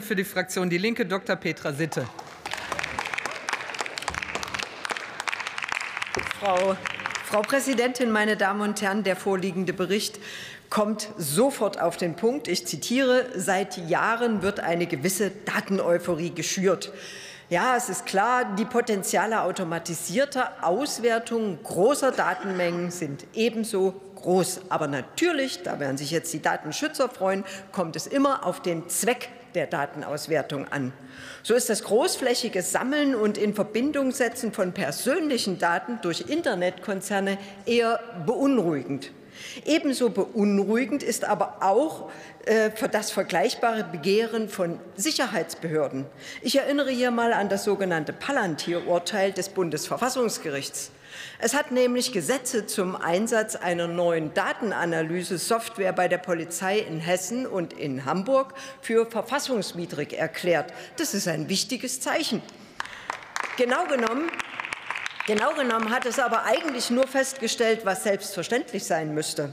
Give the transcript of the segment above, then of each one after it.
Für die Fraktion Die Linke Dr. Petra Sitte. Frau, Frau Präsidentin, meine Damen und Herren, der vorliegende Bericht kommt sofort auf den Punkt. Ich zitiere, seit Jahren wird eine gewisse Dateneuphorie geschürt. Ja, es ist klar, die Potenziale automatisierter Auswertung großer Datenmengen sind ebenso groß. Aber natürlich, da werden sich jetzt die Datenschützer freuen, kommt es immer auf den Zweck der Datenauswertung an. So ist das großflächige Sammeln und in Verbindung setzen von persönlichen Daten durch Internetkonzerne eher beunruhigend. Ebenso beunruhigend ist aber auch äh, das vergleichbare Begehren von Sicherheitsbehörden. Ich erinnere hier mal an das sogenannte Palantir-Urteil des Bundesverfassungsgerichts. Es hat nämlich Gesetze zum Einsatz einer neuen Datenanalyse-Software bei der Polizei in Hessen und in Hamburg für verfassungswidrig erklärt. Das ist ein wichtiges Zeichen. Genau genommen Genau genommen hat es aber eigentlich nur festgestellt, was selbstverständlich sein müsste.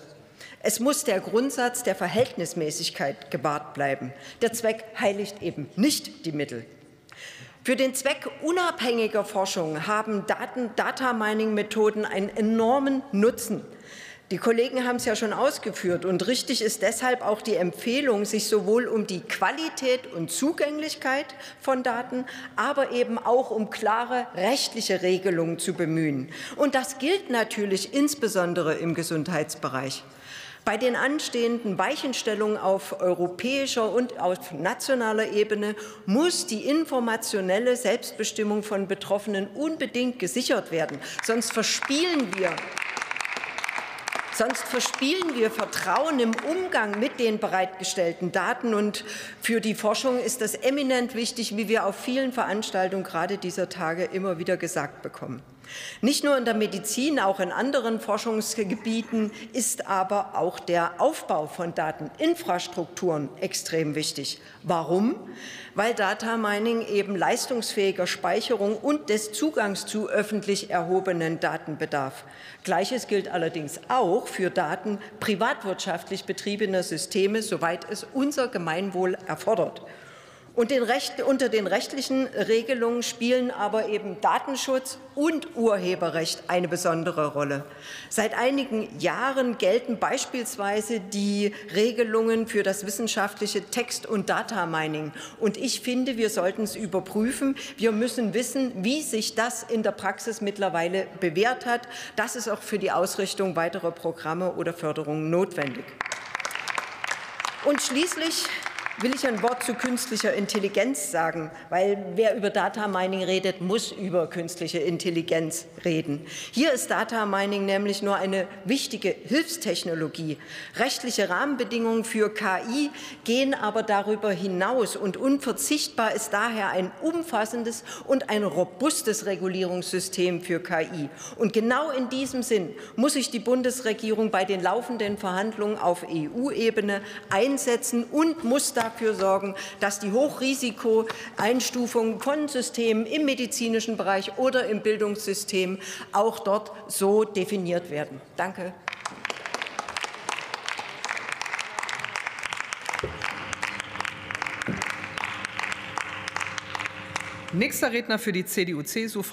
Es muss der Grundsatz der Verhältnismäßigkeit gewahrt bleiben. Der Zweck heiligt eben nicht die Mittel. Für den Zweck unabhängiger Forschung haben Daten, Data Mining Methoden einen enormen Nutzen. Die Kollegen haben es ja schon ausgeführt und richtig ist deshalb auch die Empfehlung, sich sowohl um die Qualität und Zugänglichkeit von Daten, aber eben auch um klare rechtliche Regelungen zu bemühen. Und das gilt natürlich insbesondere im Gesundheitsbereich. Bei den anstehenden Weichenstellungen auf europäischer und auf nationaler Ebene muss die informationelle Selbstbestimmung von Betroffenen unbedingt gesichert werden. Sonst verspielen wir Sonst verspielen wir Vertrauen im Umgang mit den bereitgestellten Daten. Und für die Forschung ist das eminent wichtig, wie wir auf vielen Veranstaltungen gerade dieser Tage immer wieder gesagt bekommen. Nicht nur in der Medizin, auch in anderen Forschungsgebieten ist aber auch der Aufbau von Dateninfrastrukturen extrem wichtig. Warum? Weil Data Mining eben leistungsfähiger Speicherung und des Zugangs zu öffentlich erhobenen Daten bedarf. Gleiches gilt allerdings auch für Daten privatwirtschaftlich betriebener Systeme, soweit es unser Gemeinwohl erfordert. Und den Recht, unter den rechtlichen Regelungen spielen aber eben Datenschutz und Urheberrecht eine besondere Rolle. Seit einigen Jahren gelten beispielsweise die Regelungen für das wissenschaftliche Text- und Data-Mining. Und ich finde, wir sollten es überprüfen. Wir müssen wissen, wie sich das in der Praxis mittlerweile bewährt hat. Das ist auch für die Ausrichtung weiterer Programme oder Förderungen notwendig. Und schließlich will ich ein Wort zu künstlicher Intelligenz sagen, weil wer über Data Mining redet, muss über künstliche Intelligenz reden. Hier ist Data Mining nämlich nur eine wichtige Hilfstechnologie. Rechtliche Rahmenbedingungen für KI gehen aber darüber hinaus und unverzichtbar ist daher ein umfassendes und ein robustes Regulierungssystem für KI. Und genau in diesem Sinn muss sich die Bundesregierung bei den laufenden Verhandlungen auf EU-Ebene einsetzen und muss da dafür sorgen, dass die Hochrisikoeinstufung von Systemen im medizinischen Bereich oder im Bildungssystem auch dort so definiert werden. Danke. Nächster Redner für die CDU-CSU-Fraktion.